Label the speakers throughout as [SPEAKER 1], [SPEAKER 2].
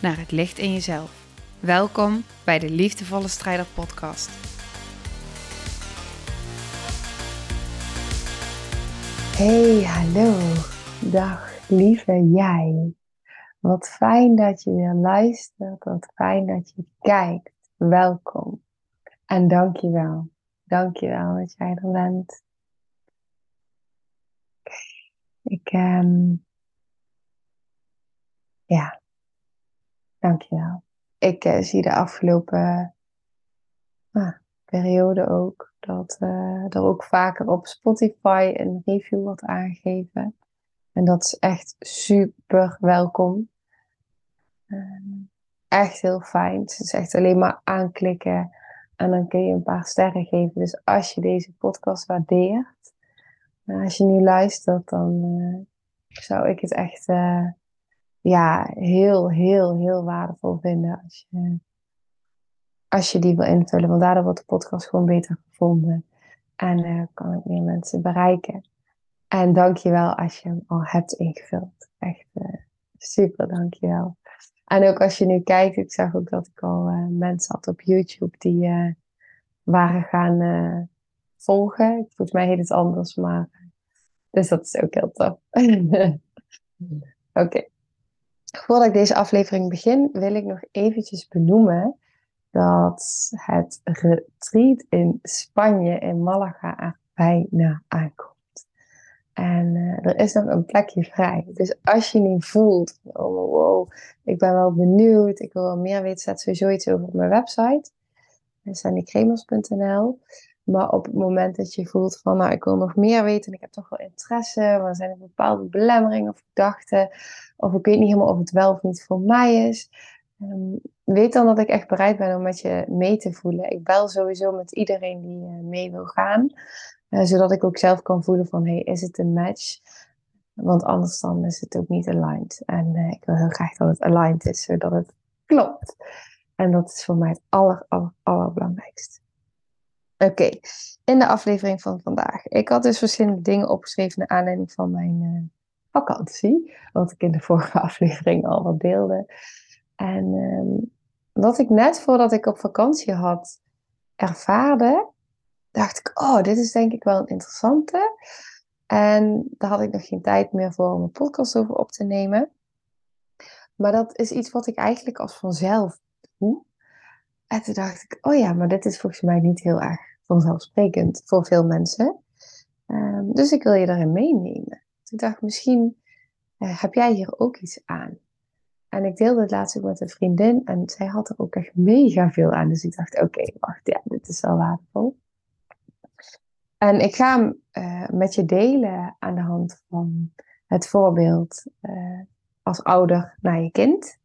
[SPEAKER 1] naar het licht in jezelf. Welkom bij de Liefdevolle Strijder Podcast.
[SPEAKER 2] Hey, hallo. Dag, lieve jij. Wat fijn dat je weer luistert. Wat fijn dat je kijkt. Welkom. En dankjewel. Dankjewel dat jij er bent. Ik, um, ja, dankjewel. Ik uh, zie de afgelopen uh, periode ook dat uh, er ook vaker op Spotify een review wordt aangegeven. En dat is echt super welkom. Ehm, echt heel fijn. Het is echt alleen maar aanklikken en dan kun je een paar sterren geven. Dus als je deze podcast waardeert, als je nu luistert, dan zou ik het echt ja, heel, heel, heel waardevol vinden als je, als je die wil invullen. Want daardoor wordt de podcast gewoon beter gevonden. En uh, kan ik meer mensen bereiken. En dankjewel als je hem al hebt ingevuld. Echt uh, super, dankjewel. En ook als je nu kijkt, ik zag ook dat ik al uh, mensen had op YouTube die waren gaan volgen. Volgens mij heet het anders, maar. Dus dat is ook heel tof. Oké. Voordat ik deze aflevering begin, wil ik nog eventjes benoemen dat het retreat in Spanje, in Malaga, er bijna aankomt. En uh, er is nog een plekje vrij. Dus als je nu voelt, oh wow, ik ben wel benieuwd, ik wil wel meer weten, zet sowieso iets over op mijn website, sandykremers.nl. Maar op het moment dat je voelt van, nou, ik wil nog meer weten en ik heb toch wel interesse, maar zijn er bepaalde belemmeringen of gedachten, of ik weet niet helemaal of het wel of niet voor mij is, um, weet dan dat ik echt bereid ben om met je mee te voelen. Ik bel sowieso met iedereen die uh, mee wil gaan, uh, zodat ik ook zelf kan voelen van, hey, is het een match? Want anders dan is het ook niet aligned. En uh, ik wil heel graag dat het aligned is, zodat het klopt. En dat is voor mij het aller, aller. Oké, in de aflevering van vandaag. Ik had dus verschillende dingen opgeschreven naar aanleiding van mijn uh, vakantie. Wat ik in de vorige aflevering al wat deelde. En um, wat ik net voordat ik op vakantie had ervaarde, dacht ik, oh, dit is denk ik wel een interessante. En daar had ik nog geen tijd meer voor om een podcast over op te nemen. Maar dat is iets wat ik eigenlijk als vanzelf doe. En toen dacht ik, oh ja, maar dit is volgens mij niet heel erg vanzelfsprekend voor veel mensen. Um, dus ik wil je daarin meenemen. Toen dacht ik, misschien uh, heb jij hier ook iets aan. En ik deelde het laatst ook met een vriendin en zij had er ook echt mega veel aan. Dus ik dacht, oké, wacht, ja, dit is wel waardevol. En ik ga hem uh, met je delen aan de hand van het voorbeeld uh, als ouder naar je kind.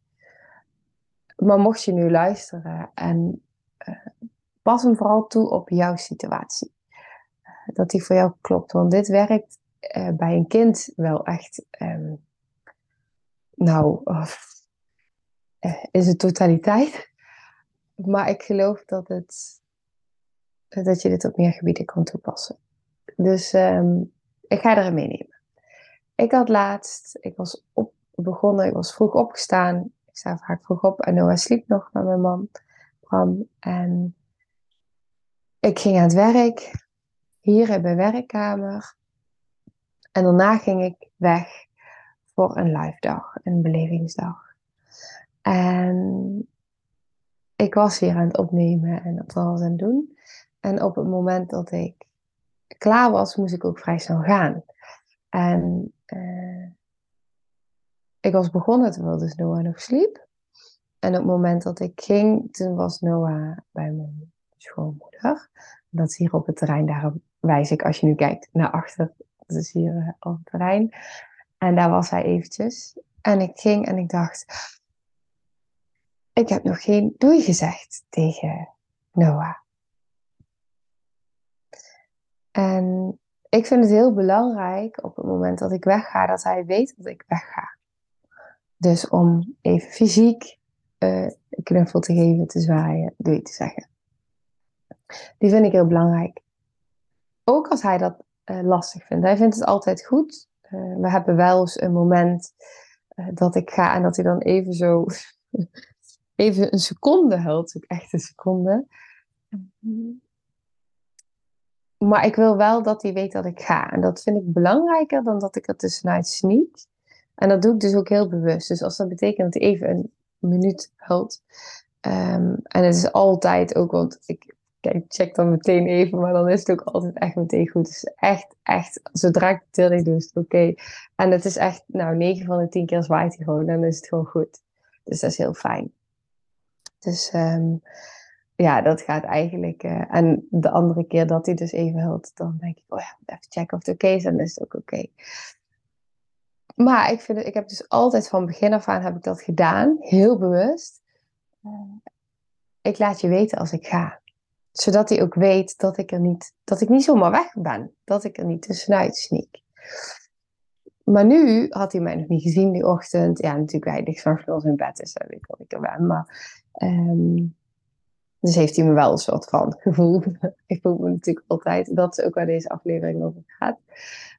[SPEAKER 2] Maar mocht je nu luisteren en pas hem vooral toe op jouw situatie. Dat die voor jou klopt. Want dit werkt uh, bij een kind wel echt. Um, nou, uh, is het totaliteit. Maar ik geloof dat, het, dat je dit op meer gebieden kan toepassen. Dus um, ik ga erin meenemen. Ik had laatst, ik was op, begonnen, ik was vroeg opgestaan. Ik sta vaak vroeg op en Noah sliep nog met mijn man, Bram. En ik ging aan het werk, hier in mijn werkkamer. En daarna ging ik weg voor een live dag, een belevingsdag. En ik was hier aan het opnemen en dat was aan het doen. En op het moment dat ik klaar was, moest ik ook vrij snel gaan. En uh, ik was begonnen terwijl dus Noah nog sliep. En op het moment dat ik ging, toen was Noah bij mijn schoonmoeder. Dat is hier op het terrein, daar wijs ik als je nu kijkt naar achter. Dat is hier uh, op het terrein. En daar was hij eventjes. En ik ging en ik dacht, ik heb nog geen doei gezegd tegen Noah. En ik vind het heel belangrijk op het moment dat ik wegga, dat hij weet dat ik wegga. Dus om even fysiek uh, een knuffel te geven, te zwaaien, doei te zeggen. Die vind ik heel belangrijk. Ook als hij dat uh, lastig vindt. Hij vindt het altijd goed. Uh, we hebben wel eens een moment dat ik ga en dat hij dan even zo, even een seconde huilt. Ook echt een seconde. Maar ik wil wel dat hij weet dat ik ga. En dat vind ik belangrijker dan dat ik er tussenuit sneak. En dat doe ik dus ook heel bewust. Dus als dat betekent dat hij even een minuut huilt. Um, en het is altijd ook, want ik, kijk, check dan meteen even, maar dan is het ook altijd echt meteen goed. Dus echt, echt, zodra ik het tilling doe, is het oké. En het is echt, nou, 9 van de 10 keer zwaait hij gewoon, dan is het gewoon goed. Dus dat is heel fijn. Dus um, ja, dat gaat eigenlijk. Uh, en de andere keer dat hij dus even huilt, dan denk ik, oh ja, even checken of het oké is. Dan is het ook oké. Maar ik, vind ik heb dus altijd van begin af aan heb ik dat gedaan, heel bewust. Uh, ik laat je weten als ik ga. Zodat hij ook weet dat ik er niet, dat ik niet zomaar weg ben. Dat ik er niet tussenuit sneak. Maar nu had hij mij nog niet gezien die ochtend. Ja, natuurlijk, wij liggen s'nachts in bed, dus dat weet ik wat ik er ben. Maar um, dus heeft hij me wel een soort van gevoel. ik voel me natuurlijk altijd, dat is ook waar deze aflevering over gaat.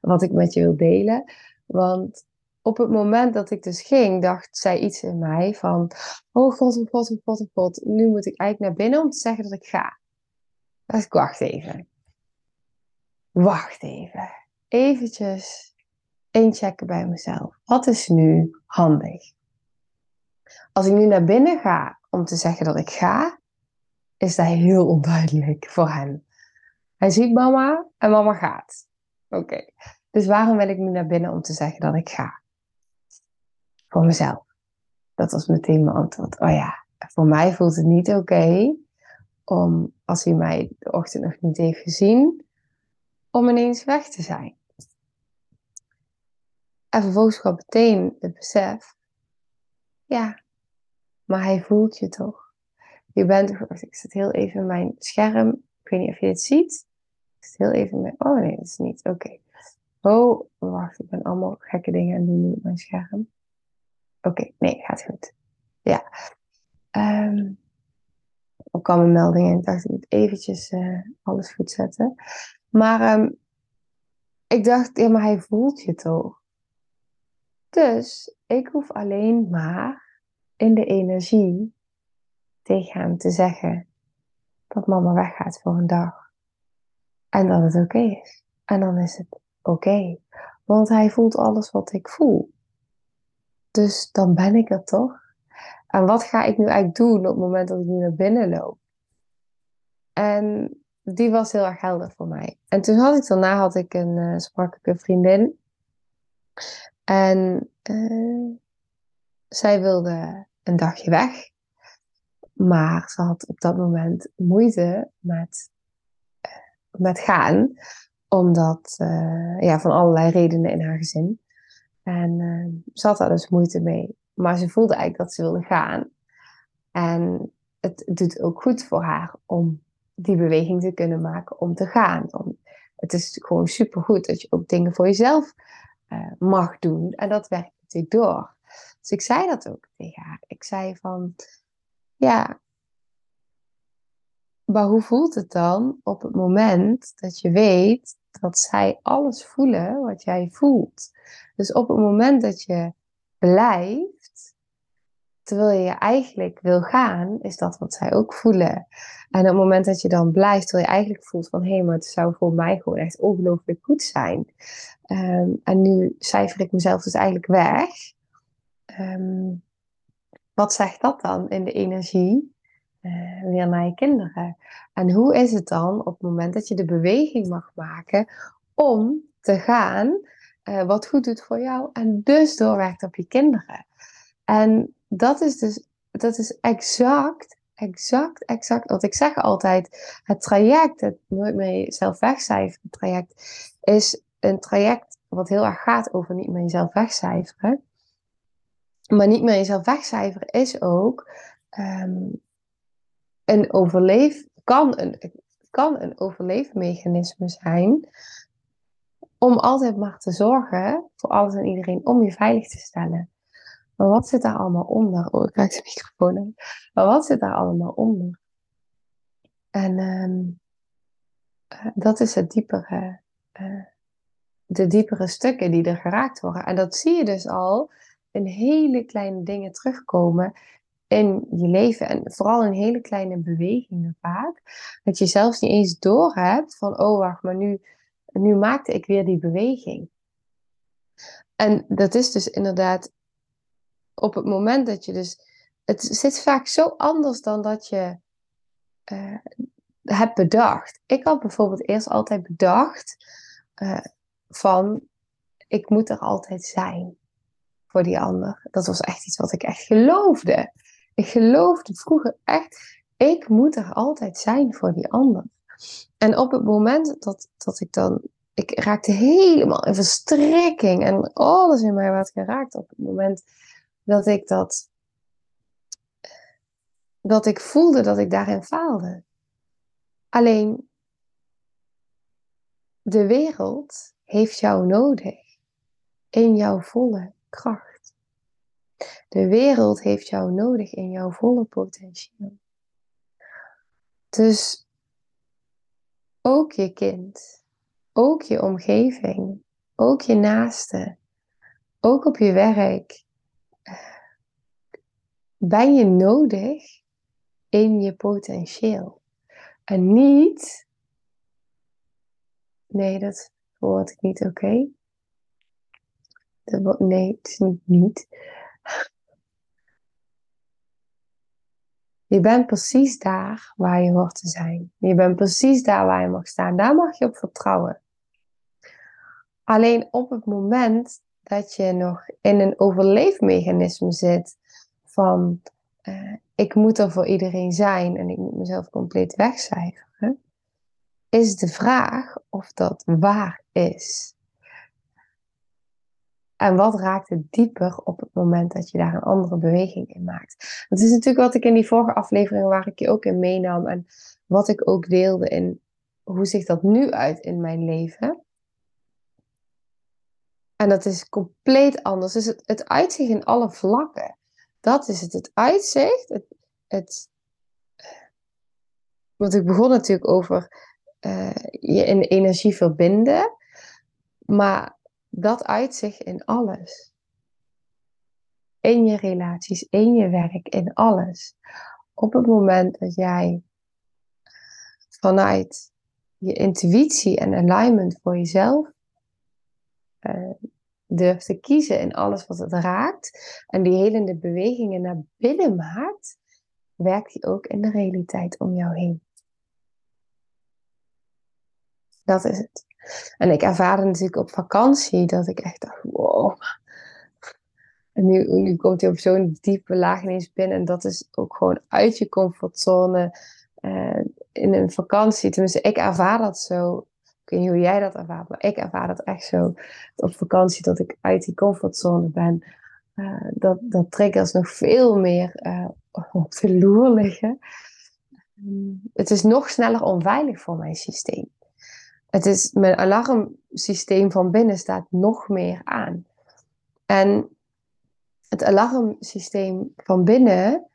[SPEAKER 2] Wat ik met je wil delen. Want op het moment dat ik dus ging, dacht zij iets in mij van: Oh god, oh god, oh god, oh god. Nu moet ik eigenlijk naar binnen om te zeggen dat ik ga. Dus ik wacht even. Wacht even. Eventjes inchecken bij mezelf. Wat is nu handig? Als ik nu naar binnen ga om te zeggen dat ik ga, is dat heel onduidelijk voor hem. Hij ziet mama en mama gaat. Oké. Dus waarom wil ik nu naar binnen om te zeggen dat ik ga? Voor mezelf. Dat was meteen mijn antwoord. Oh ja, voor mij voelt het niet oké om, als hij mij de ochtend nog niet heeft gezien, om ineens weg te zijn. En vervolgens kwam meteen het besef, ja, maar hij voelt je toch? Je bent, ik zit heel even in mijn scherm. Ik weet niet of je het ziet. Ik zit heel even met, oh nee, dat is niet. Oké. Oh, wacht, ik ben allemaal gekke dingen aan doen op mijn scherm. Oké, nee, gaat goed. Ja. Um, er kwam een melding en ik dacht, ik moet eventjes uh, alles goed zetten. Maar um, ik dacht, ja, maar hij voelt je toch? Dus ik hoef alleen maar in de energie tegen hem te zeggen dat mama weggaat voor een dag. En dat het oké is. En dan is het oké. Want hij voelt alles wat ik voel. Dus dan ben ik er toch. En wat ga ik nu eigenlijk doen op het moment dat ik nu naar binnen loop? En die was heel erg helder voor mij. En toen had ik daarna had ik een, uh, vriendin. En uh, zij wilde een dagje weg. Maar ze had op dat moment moeite met, eh, met gaan, omdat, ja, van allerlei redenen in haar gezin. En ze had daar dus moeite mee. Maar ze voelde eigenlijk dat ze wilde gaan. En het doet ook goed voor haar om die beweging te kunnen maken om te gaan. Het is gewoon supergoed dat je ook dingen voor jezelf uh, mag doen. En dat werkt natuurlijk door. Dus ik zei dat ook tegen haar. Ik zei van, ja, maar hoe voelt het dan op het moment dat je weet dat zij alles voelen wat jij voelt? Dus op het moment dat je blijft, terwijl je eigenlijk wil gaan, is dat wat zij ook voelen. En op het moment dat je dan blijft, terwijl je eigenlijk voelt van hé, maar het zou voor mij gewoon echt ongelooflijk goed zijn. Um, en nu cijfer ik mezelf dus eigenlijk weg. Um, wat zegt dat dan in de energie? Uh, weer naar je kinderen. En hoe is het dan op het moment dat je de beweging mag maken om te gaan, uh, wat goed doet voor jou en dus doorwerkt op je kinderen? En dat is dus, dat is exact, exact, exact wat ik zeg altijd. Het traject, het nooit meer jezelf wegcijferen traject, is een traject wat heel erg gaat over niet meer jezelf wegcijferen. Maar niet meer jezelf wegcijferen is ook ehm, een overleef, kan, een, kan een overleefmechanisme zijn om altijd maar te zorgen voor alles en iedereen om je veilig te stellen. Maar wat zit daar allemaal onder? Oh, ik raak de microfoon aan. Maar wat zit daar allemaal onder? En ehm, eh, dat is het diepere, uh, de diepere stukken die er geraakt worden. En dat zie je dus al in hele kleine dingen terugkomen in je leven. En vooral in hele kleine bewegingen vaak. Dat je zelfs niet eens doorhebt van, oh wacht, maar nu, nu maakte ik weer die beweging. En dat is dus inderdaad op het moment dat je dus. Het zit vaak zo anders dan dat je uh, hebt bedacht. Ik had bijvoorbeeld eerst altijd bedacht uh, van ik moet er altijd zijn voor die ander. Dat was echt iets wat ik echt geloofde. Ik geloofde vroeger echt, ik moet er altijd zijn voor die ander. En op het moment dat, dat ik dan, ik raakte helemaal in verstrikking en alles in mij werd geraakt op het moment dat ik dat, dat ik voelde dat ik daarin faalde. Alleen, de wereld heeft jou nodig in jouw volle kracht. De wereld heeft jou nodig in jouw volle potentieel. Dus ook je kind, ook je omgeving, ook je naaste, ook op je werk, ben je nodig in je potentieel. En niet, nee, dat hoort ik niet oké. Okay. Nee, het is niet niet. Je bent precies daar waar je hoort te zijn. Je bent precies daar waar je mag staan. Daar mag je op vertrouwen. Alleen op het moment dat je nog in een overleefmechanisme zit van uh, ik moet er voor iedereen zijn en ik moet mezelf compleet wegcijferen, is de vraag of dat waar is. En wat raakt het dieper op het moment dat je daar een andere beweging in maakt? Dat is natuurlijk wat ik in die vorige aflevering, waar ik je ook in meenam en wat ik ook deelde in hoe ziet dat nu uit in mijn leven. En dat is compleet anders. Dus het, het uitzicht in alle vlakken. Dat is het. Het uitzicht. Het, het, want ik begon natuurlijk over uh, je in energie verbinden. Maar dat uitzicht in alles. In je relaties, in je werk, in alles. Op het moment dat jij vanuit je intuïtie en alignment voor jezelf uh, durft te kiezen in alles wat het raakt en die helende bewegingen naar binnen maakt, werkt die ook in de realiteit om jou heen. Dat is het. En ik ervaarde natuurlijk op vakantie dat ik echt dacht, wow. En nu, nu komt hij op zo'n diepe laag ineens binnen. En dat is ook gewoon uit je comfortzone. Uh, in een vakantie. Tenminste, ik ervaar dat zo. Ik weet niet hoe jij dat ervaart, maar ik ervaar dat echt zo. Op vakantie dat ik uit die comfortzone ben. Uh, dat, dat triggers nog veel meer uh, op de loer liggen. Het is nog sneller onveilig voor mijn systeem. Het is, mijn alarmsysteem van binnen staat nog meer aan. En het alarmsysteem van binnen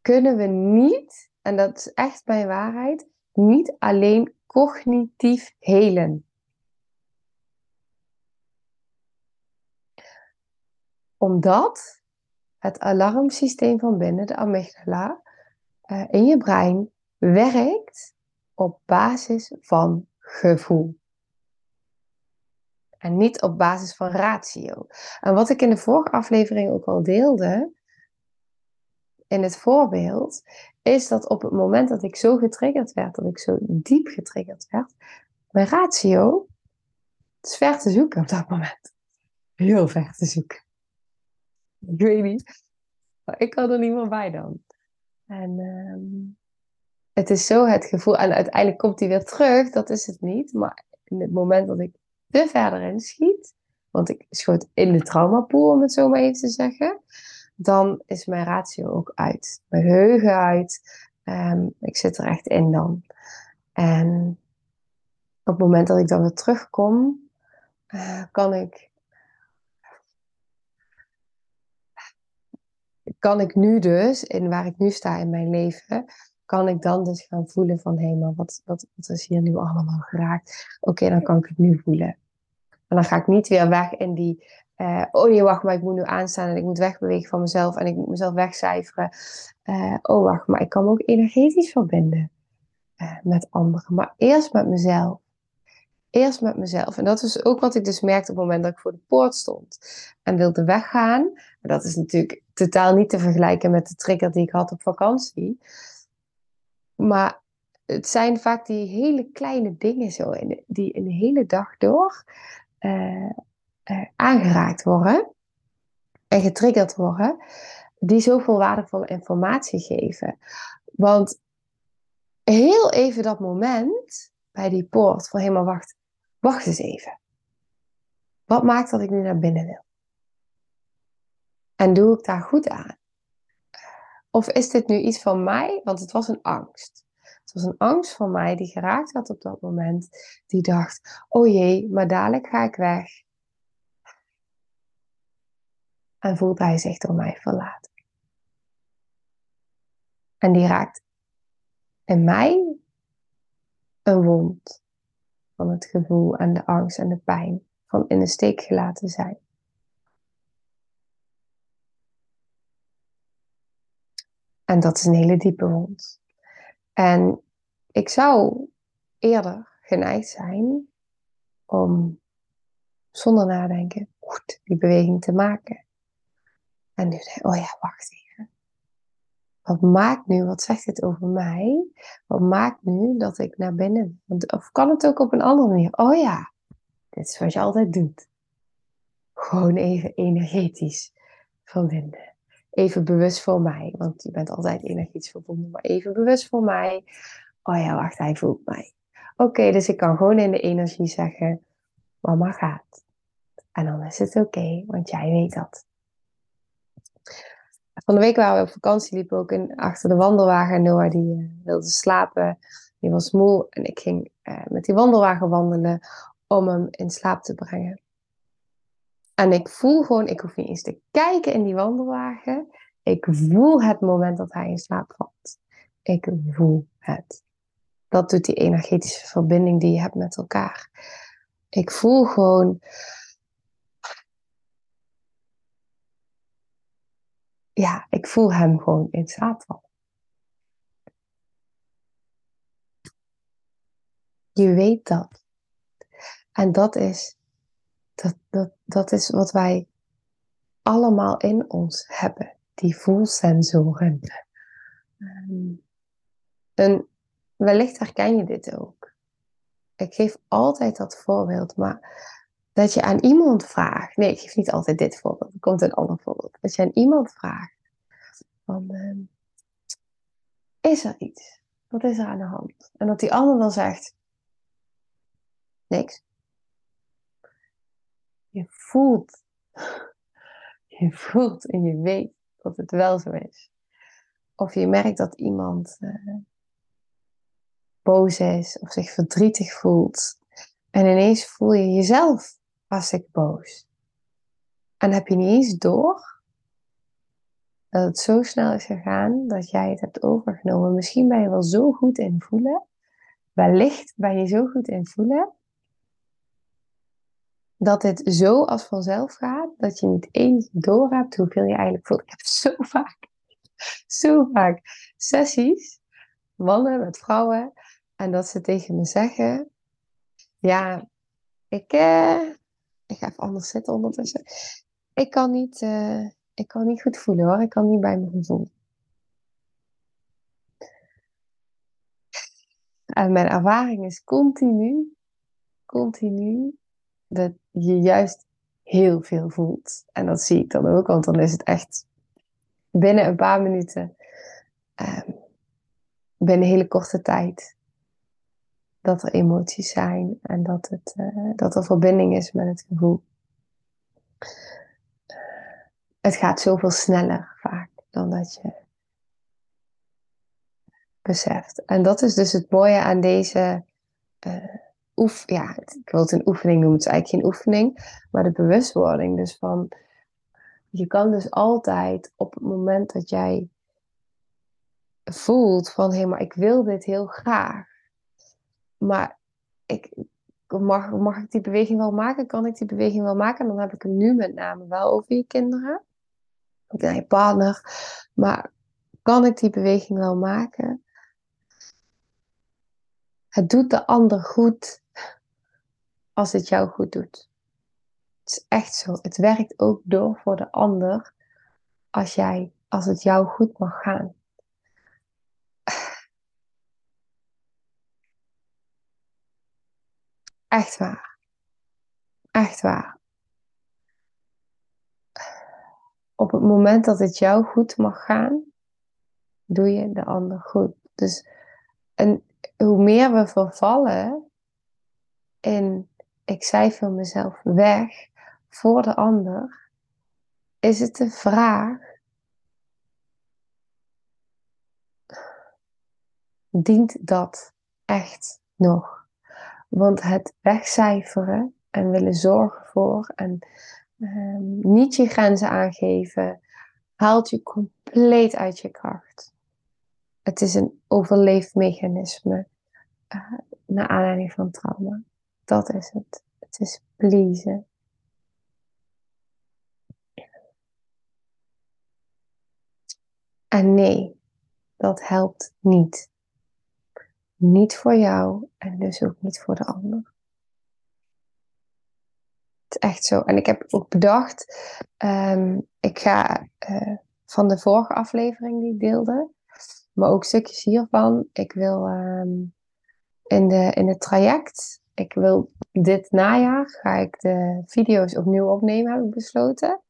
[SPEAKER 2] kunnen we niet, en dat is echt mijn waarheid, niet alleen cognitief helen. Omdat het alarmsysteem van binnen, de amygdala, uh, in je brein werkt op basis van gevoel. En niet op basis van ratio. En wat ik in de vorige aflevering ook al deelde, in het voorbeeld, is dat op het moment dat ik zo getriggerd werd, dat ik zo diep getriggerd werd, mijn ratio is ver te zoeken op dat moment. Heel ver te zoeken. Ik weet niet. Ik kan er niet meer bij dan. En um, het is zo het gevoel, en uiteindelijk komt hij weer terug, dat is het niet. Maar in het moment dat ik er verder in schiet, want ik schoot in de traumapool, om het zo maar even te zeggen, dan is mijn ratio ook uit. Mijn geheugen uit. Ehm, ik zit er echt in dan. En op het moment dat ik dan weer terugkom, uh, kan ik. Kan ik nu dus, in waar ik nu sta in mijn leven, kan ik dan dus gaan voelen van hé, maar wat, wat, wat is hier nu allemaal geraakt? Oké, dan kan ik het nu voelen. En dan ga ik niet weer weg in die, uh, oh nee, wacht, maar ik moet nu aanstaan en ik moet wegbewegen van mezelf en ik moet mezelf wegcijferen. Uh, oh, wacht, maar ik kan me ook energetisch verbinden uh, met anderen, maar eerst met mezelf. Eerst met mezelf. En dat is ook wat ik dus merkte op het moment dat ik voor de poort stond en wilde weggaan. Maar dat is natuurlijk totaal niet te vergelijken met de trigger die ik had op vakantie. Maar het zijn vaak die hele kleine dingen zo, in, die een hele dag door uh, aangeraakt worden en getriggerd worden, die zoveel waardevolle informatie geven. Want heel even dat moment bij die poort van helemaal wacht, wacht eens even. Wat maakt dat ik nu naar binnen wil? En doe ik daar goed aan? Of is dit nu iets van mij? Want het was een angst. Het was een angst van mij die geraakt had op dat moment. Die dacht, oh jee, maar dadelijk ga ik weg. En voelt hij zich door mij verlaten. En die raakt in mij een wond van het gevoel en de angst en de pijn van in de steek gelaten zijn. En dat is een hele diepe wond. En ik zou eerder geneigd zijn om zonder nadenken die beweging te maken. En nu oh ja, wacht even. Wat maakt nu, wat zegt dit over mij? Wat maakt nu dat ik naar binnen, of kan het ook op een andere manier? Oh ja, dit is wat je altijd doet. Gewoon even energetisch verbinden even bewust voor mij. Want je bent altijd energetisch verbonden, maar even bewust voor mij. Oh ja, wacht, hij voelt mij. Oké, dus ik kan gewoon in de energie zeggen, mama gaat. En dan is het oké, want jij weet dat. Van de week waren we op vakantie, liep ook in, achter de wandelwagen. Noah die uh, wilde slapen, die was moe. En ik ging uh, met die wandelwagen wandelen om hem in slaap te brengen. En ik voel gewoon, ik hoef niet eens te kijken in die wandelwagen. Ik voel het moment dat hij in slaap valt. Ik voel het. Dat doet die energetische verbinding die je hebt met elkaar. Ik voel gewoon. Ja, ik voel hem gewoon in vallen. Je weet dat. En dat is dat, dat, dat is wat wij allemaal in ons hebben, die voelsensoren. En wellicht herken je dit ook. Ik geef altijd dat voorbeeld, maar dat je aan iemand vraagt. Nee, ik geef niet altijd dit voorbeeld. Er komt een ander voorbeeld. Dat je aan iemand vraagt: van, uh, Is er iets? Wat is er aan de hand? En dat die ander dan zegt: Niks je voelt, je voelt en je weet dat het wel zo is. Of je merkt dat iemand uh, boos is of zich verdrietig voelt. En ineens voel je jezelf ik boos. En heb je niet eens door dat het zo snel is gegaan dat jij het hebt overgenomen. Misschien ben je wel zo goed in voelen. Wellicht ben je zo goed in voelen dat het zo als vanzelf gaat, dat je niet eens door hebt hoeveel je eigenlijk voelt. Ik heb zo vaak, zo vaak sessies, mannen met vrouwen, en dat ze tegen me zeggen, ja, ik, eh, ik ga even anders zitten ondertussen. Ik kan niet, uh, ik kan niet goed voelen hoor, ik kan niet bij mijn gevoel. En mijn ervaring is continu, continu dat je juist heel veel voelt. En dat zie ik dan ook, want dan is het echt binnen een paar minuten, um, binnen een hele korte tijd, dat er emoties zijn en dat, het, uh, dat er verbinding is met het gevoel. het gaat zoveel sneller vaak dan dat je beseft. En dat is dus het mooie aan deze uh, oef, ja, ik wil het een oefening noemen, het is eigenlijk geen oefening, maar de bewustwording. Dus van, je kan dus altijd op het moment dat jij voelt van, hé, maar ik wil dit heel graag, maar ik, mag, mag ik die beweging wel maken? Kan ik die beweging wel maken? En dan heb ik het nu met name wel over je kinderen, of je partner, maar kan ik die beweging wel maken? Het doet de ander goed als het jou goed doet. Het is echt zo. Het werkt ook door voor de ander als, jij, als het jou goed mag gaan. Echt waar. Echt waar. Op het moment dat het jou goed mag gaan, doe je de ander goed. Dus en hoe meer we vervallen in ik cijfer mezelf weg voor de ander, is het de vraag: dient dat echt nog? Want het wegcijferen en willen zorgen voor en ehm, niet je grenzen aangeven, haalt je compleet uit je kracht. Het is een overleefmechanisme uh, naar aanleiding van trauma. Dat is het. Het is pleasen. En nee, dat helpt niet. Niet voor jou en dus ook niet voor de ander. Het is echt zo. En ik heb ook bedacht, um, ik ga uh, van de vorige aflevering die ik deelde, maar ook stukjes hiervan. Ik wil um, in, de, in het traject ik wil dit najaar ga ik de video's opnieuw opnemen, heb ik besloten.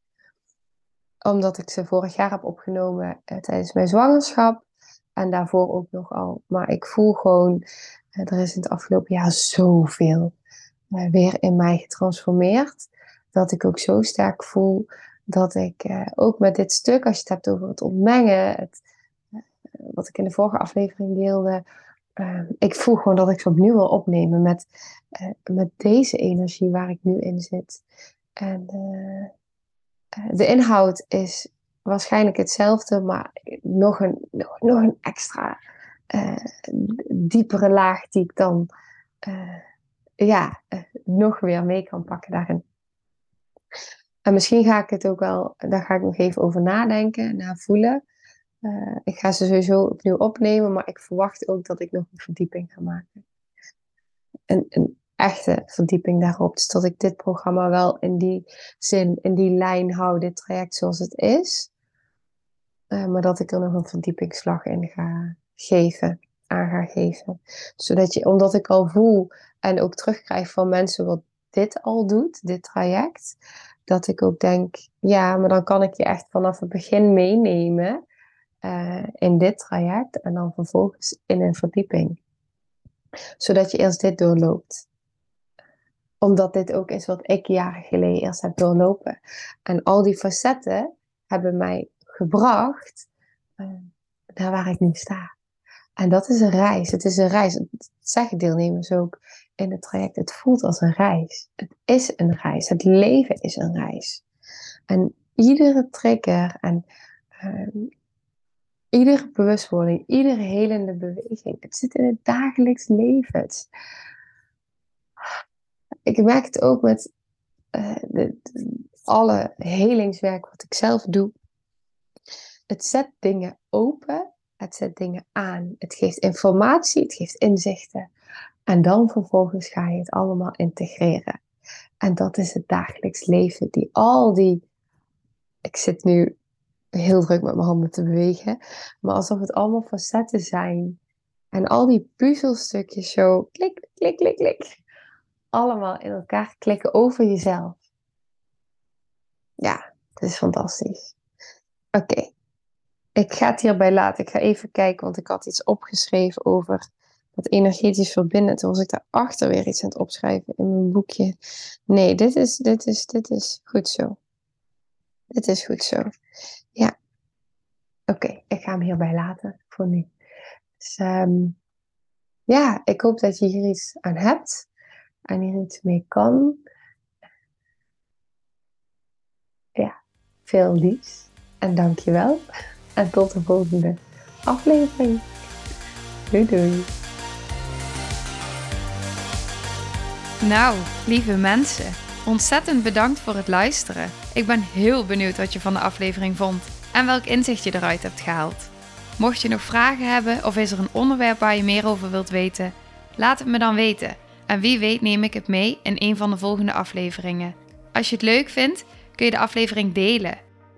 [SPEAKER 2] Omdat ik ze vorig jaar heb opgenomen eh, tijdens mijn zwangerschap. En daarvoor ook nog al. Maar ik voel gewoon, eh, er is in het afgelopen jaar zoveel uh, weer in mij getransformeerd. Dat ik ook zo sterk voel dat ik eh, ook met dit stuk, als je het hebt over het ontmengen, het, eh, wat ik in de vorige aflevering deelde, ik voel gewoon dat ik ze opnieuw wil opnemen met, met deze energie waar ik nu in zit. En de inhoud is waarschijnlijk hetzelfde, maar nog een, nog, een extra diepere laag die ik dan ja, nog weer mee kan pakken daarin. En misschien ga ik het ook wel, daar ga ik nog even over nadenken, na voelen. Ik ga ze sowieso opnieuw opnemen, maar ik verwacht ook dat ik nog een verdieping ga maken. Een, een echte verdieping daarop. Dus dat ik dit programma wel in die zin, in die lijn hou, dit traject zoals het is. Uh, maar dat ik er nog een verdiepingsslag in ga geven, aan ga geven. Zodat je, omdat ik al voel en ook terugkrijg van mensen wat dit al doet, dit traject, dat ik ook denk, ja, maar dan kan ik je echt vanaf het begin meenemen uh, in dit traject en dan vervolgens in een verdieping. Zodat je eerst dit doorloopt. Omdat dit ook is wat ik jaren geleden eerst heb doorlopen. En al die facetten hebben mij gebracht uh, naar waar ik nu sta. En dat is een reis. Het is een reis. Dat zeggen deelnemers ook in het traject. Het voelt als een reis. Het is een reis. Het leven is een reis. En iedere trigger en uh, Iedere bewustwording, iedere helende beweging. Het zit in het dagelijks leven. Ik merk het ook met uh, de, alle helingswerk wat ik zelf doe. Het zet dingen open, het zet dingen aan. Het geeft informatie, het geeft inzichten. En dan vervolgens ga je het allemaal integreren. En dat is het dagelijks leven. Die al die. Ik zit nu heel druk met mijn handen te bewegen. Maar alsof het allemaal facetten zijn. En al die puzzelstukjes zo klik, klik, klik, klik. Allemaal in elkaar klikken over jezelf. Ja, het is fantastisch. Oké, ik ga het hierbij laten. Ik ga even kijken, want ik had iets opgeschreven over dat energetisch verbinden. Toen was ik daarachter weer iets aan het opschrijven in mijn boekje. Nee, dit is, dit is, dit is goed zo. dit is goed zo. Ja. Oké, ik ga hem hierbij laten voor nu. Dus ehm, ja, ik hoop dat je hier iets aan hebt en hier iets mee kan. Ja, veel liefs en dankjewel. En tot de volgende aflevering. Doei doei.
[SPEAKER 1] Nou, lieve mensen, ontzettend bedankt voor het luisteren. Ik ben heel benieuwd wat je van de aflevering vond en welk inzicht je eruit hebt gehaald. Mocht je nog vragen hebben of is er een onderwerp waar je meer over wilt weten, laat het me dan weten. En wie weet neem ik het mee in een van de volgende afleveringen. Als je het leuk vindt, kun je de aflevering delen.